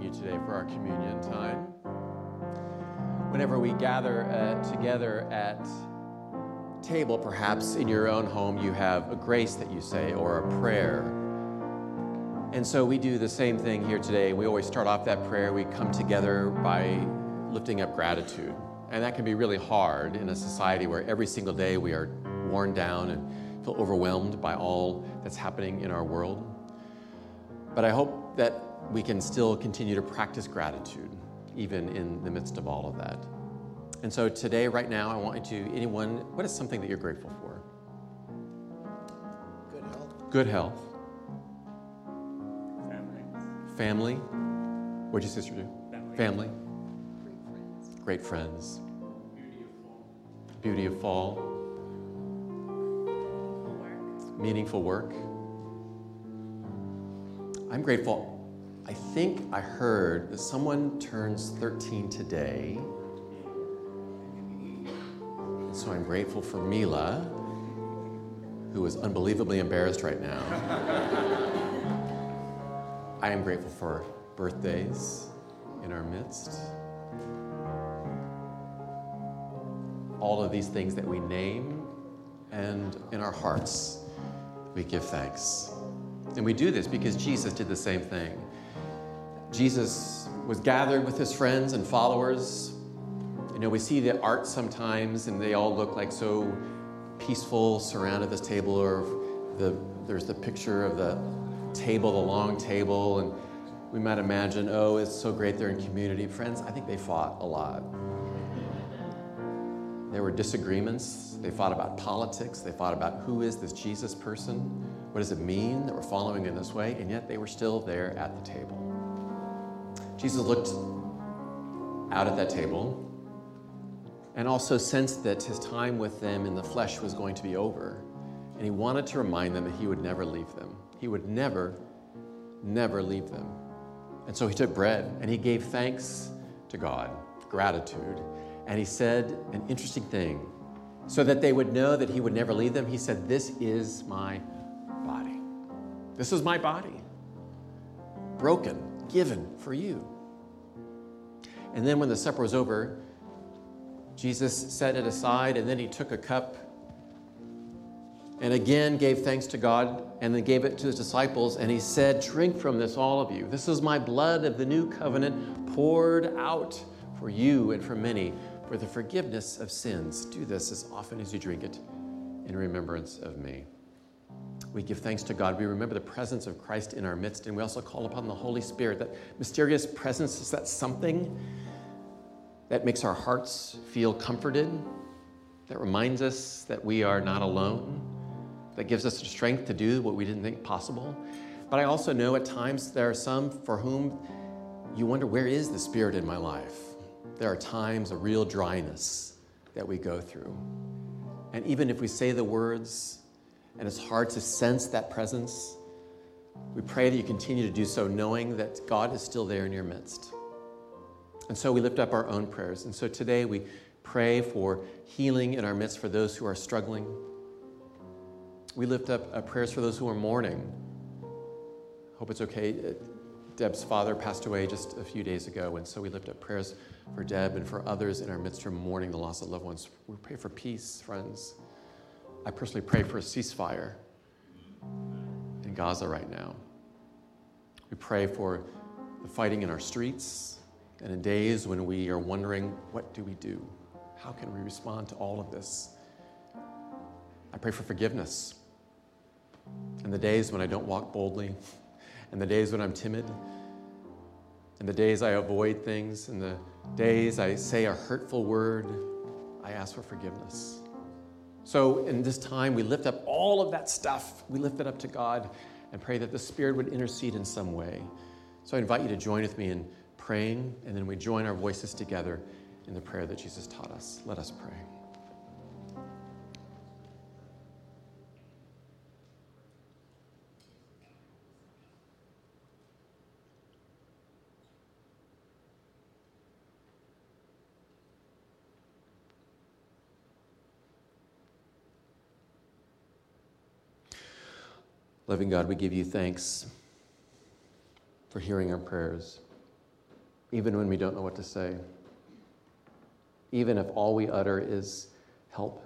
You today for our communion time. Whenever we gather uh, together at table, perhaps in your own home, you have a grace that you say or a prayer. And so we do the same thing here today. We always start off that prayer. We come together by lifting up gratitude. And that can be really hard in a society where every single day we are worn down and feel overwhelmed by all that's happening in our world. But I hope that we can still continue to practice gratitude, even in the midst of all of that. And so today, right now, I want you to, anyone, what is something that you're grateful for? Good health. Good health. Family. Family. What'd your sister do? Family. Family. Great friends. Great friends. Beauty of fall. Meaningful work. Meaningful work. I'm grateful. I think I heard that someone turns 13 today. So I'm grateful for Mila, who is unbelievably embarrassed right now. I am grateful for birthdays in our midst. All of these things that we name, and in our hearts, we give thanks. And we do this because Jesus did the same thing. Jesus was gathered with his friends and followers. You know, we see the art sometimes, and they all look like so peaceful, surrounded this table, or the, there's the picture of the table, the long table, and we might imagine, oh, it's so great they're in community. Friends, I think they fought a lot. There were disagreements. They fought about politics. They fought about who is this Jesus person? What does it mean that we're following in this way? And yet they were still there at the table. Jesus looked out at that table and also sensed that his time with them in the flesh was going to be over. And he wanted to remind them that he would never leave them. He would never, never leave them. And so he took bread and he gave thanks to God, gratitude. And he said an interesting thing. So that they would know that he would never leave them, he said, This is my body. This is my body. Broken, given for you. And then when the supper was over, Jesus set it aside and then he took a cup and again gave thanks to God and then gave it to his disciples and he said, Drink from this, all of you. This is my blood of the new covenant poured out for you and for many for the forgiveness of sins. Do this as often as you drink it in remembrance of me. We give thanks to God. We remember the presence of Christ in our midst, and we also call upon the Holy Spirit. That mysterious presence is that something that makes our hearts feel comforted, that reminds us that we are not alone, that gives us the strength to do what we didn't think possible. But I also know at times there are some for whom you wonder, where is the Spirit in my life? There are times of real dryness that we go through. And even if we say the words and it's hard to sense that presence, we pray that you continue to do so, knowing that God is still there in your midst. And so we lift up our own prayers. And so today we pray for healing in our midst for those who are struggling. We lift up uh, prayers for those who are mourning. Hope it's okay. Deb's father passed away just a few days ago, and so we lift up prayers for Deb and for others in our midst who are mourning the loss of loved ones. We pray for peace, friends. I personally pray for a ceasefire in Gaza right now. We pray for the fighting in our streets and in days when we are wondering, what do we do? How can we respond to all of this? I pray for forgiveness. In the days when I don't walk boldly, and the days when I'm timid, and the days I avoid things, and the days I say a hurtful word, I ask for forgiveness. So, in this time, we lift up all of that stuff. We lift it up to God and pray that the Spirit would intercede in some way. So, I invite you to join with me in praying, and then we join our voices together in the prayer that Jesus taught us. Let us pray. Loving God, we give you thanks for hearing our prayers, even when we don't know what to say, even if all we utter is help,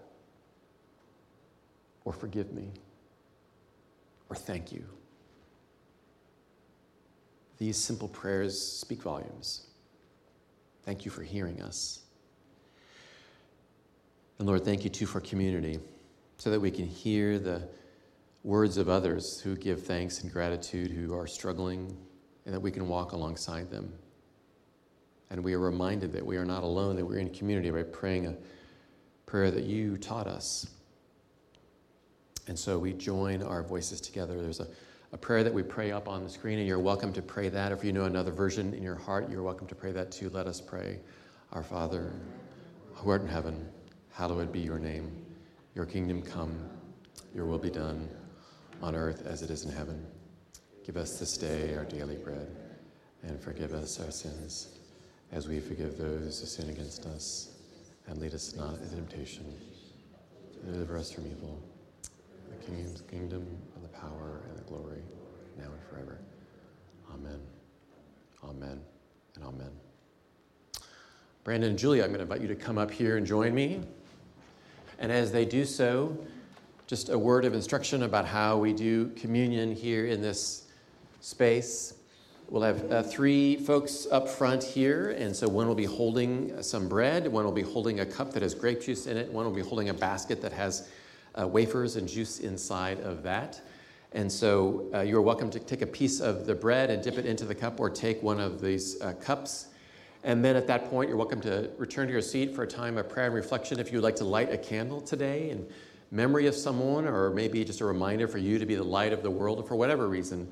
or forgive me, or thank you. These simple prayers speak volumes. Thank you for hearing us. And Lord, thank you too for community so that we can hear the words of others who give thanks and gratitude, who are struggling, and that we can walk alongside them. And we are reminded that we are not alone, that we're in community by praying a prayer that you taught us. And so we join our voices together. There's a, a prayer that we pray up on the screen, and you're welcome to pray that. If you know another version in your heart, you're welcome to pray that too. Let us pray. Our Father, who art in heaven, hallowed be your name. Your kingdom come, your will be done, on earth as it is in heaven. Give us this day our daily bread, and forgive us our sins, as we forgive those who sin against us. And lead us not into temptation, deliver us from evil the king's kingdom and the power and the glory now and forever. Amen. Amen and amen. Brandon and Julia, I'm going to invite you to come up here and join me. And as they do so, just a word of instruction about how we do communion here in this space. We'll have uh, three folks up front here, and so one will be holding some bread, one will be holding a cup that has grape juice in it, one will be holding a basket that has uh, wafers and juice inside of that. And so uh, you're welcome to take a piece of the bread and dip it into the cup or take one of these uh, cups. And then at that point, you're welcome to return to your seat for a time of prayer and reflection. If you'd like to light a candle today in memory of someone, or maybe just a reminder for you to be the light of the world, or for whatever reason,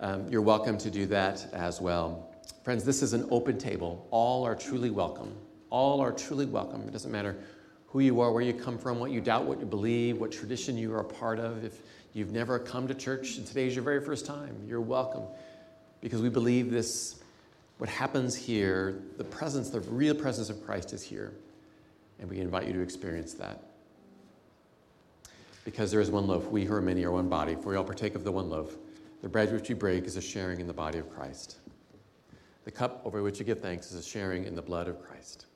um, you're welcome to do that as well. Friends, this is an open table. All are truly welcome. All are truly welcome. It doesn't matter who you are, where you come from, what you doubt, what you believe, what tradition you are a part of. If you've never come to church and today is your very first time, you're welcome because we believe this, what happens here, the presence, the real presence of Christ is here. And we invite you to experience that. Because there is one loaf, we who are many are one body, for we all partake of the one loaf. The bread which we break is a sharing in the body of Christ. The cup over which you give thanks is a sharing in the blood of Christ.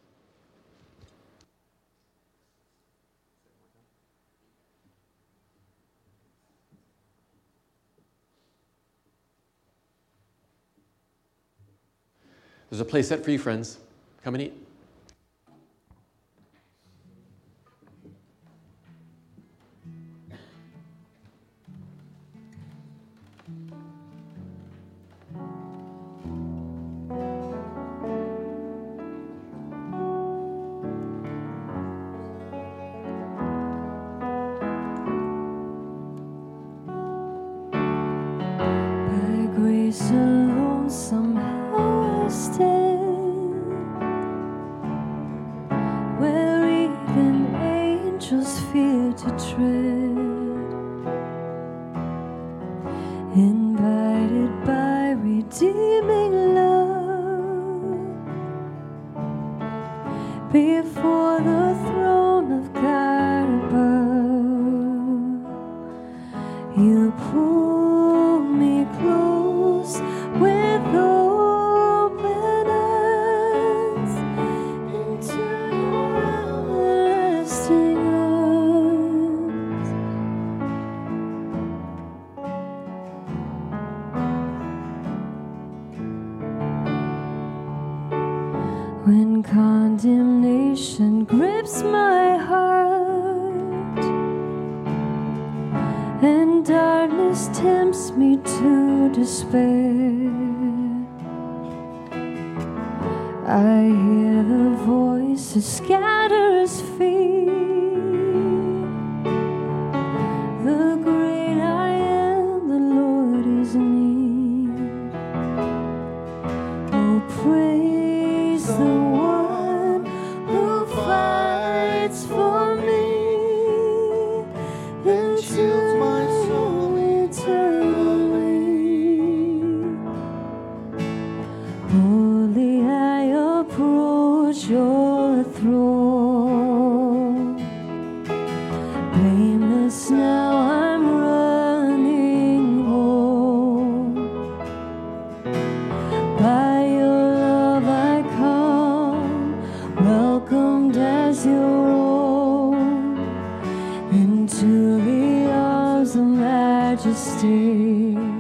There's a place set for you, friends. Come and eat. Majesty.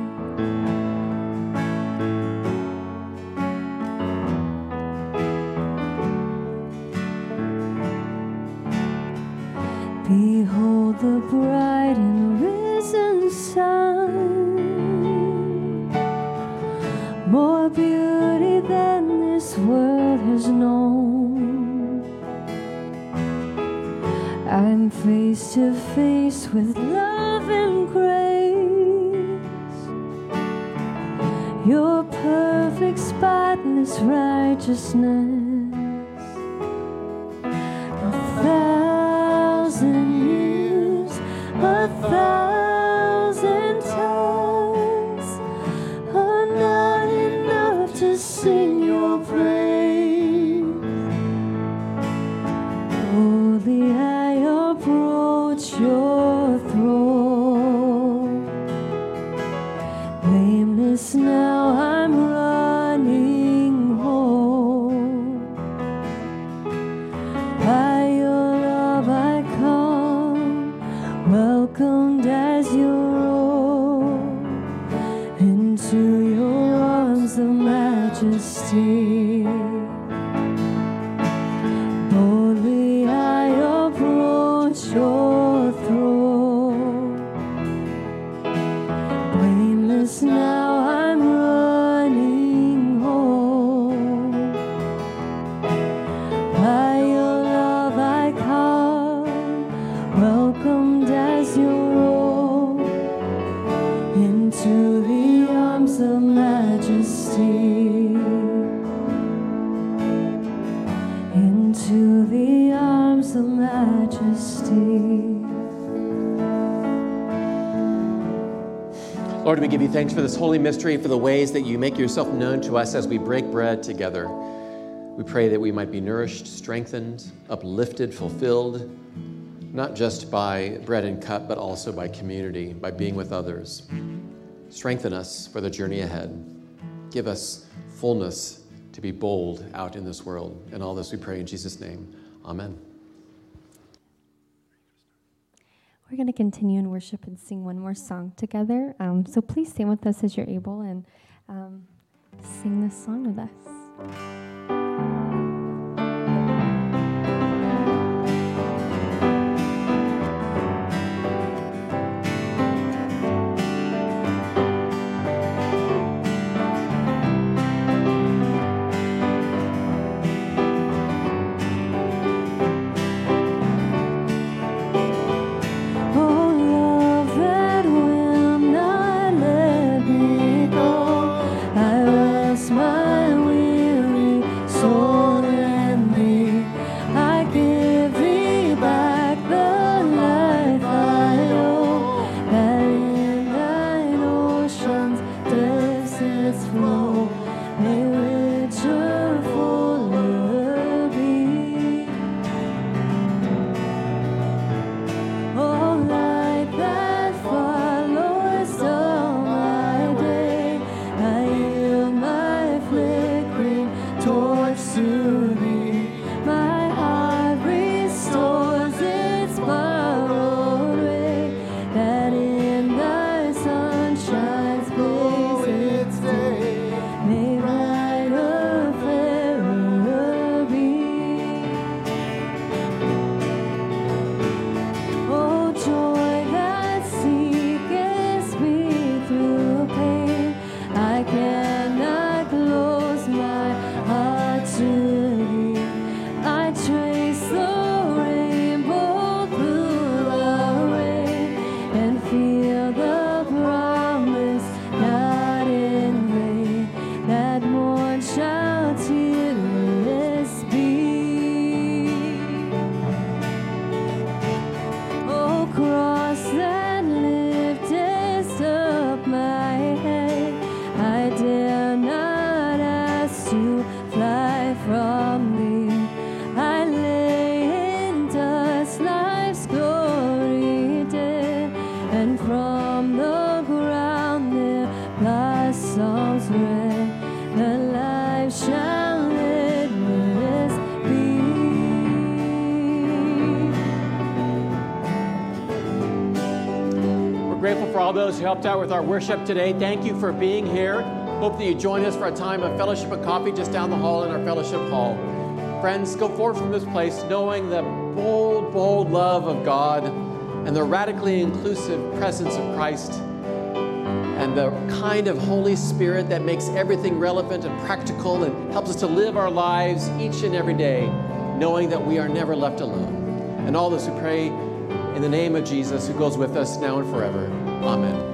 Lord, we give you thanks for this holy mystery, for the ways that you make yourself known to us as we break bread together. We pray that we might be nourished, strengthened, uplifted, fulfilled, not just by bread and cup, but also by community, by being with others. Strengthen us for the journey ahead. Give us fullness to be bold out in this world. And all this we pray in Jesus' name. Amen. We're going to continue in worship and sing one more song together. Um, so please stand with us as you're able and um, sing this song with us. Those who helped out with our worship today. Thank you for being here. Hope that you join us for a time of fellowship and coffee just down the hall in our fellowship hall. Friends, go forth from this place knowing the bold, bold love of God and the radically inclusive presence of Christ. and the kind of Holy Spirit that makes everything relevant and practical and helps us to live our lives each and every day, knowing that we are never left alone. And all this we pray in the name of Jesus, who goes with us now and forever. Amen.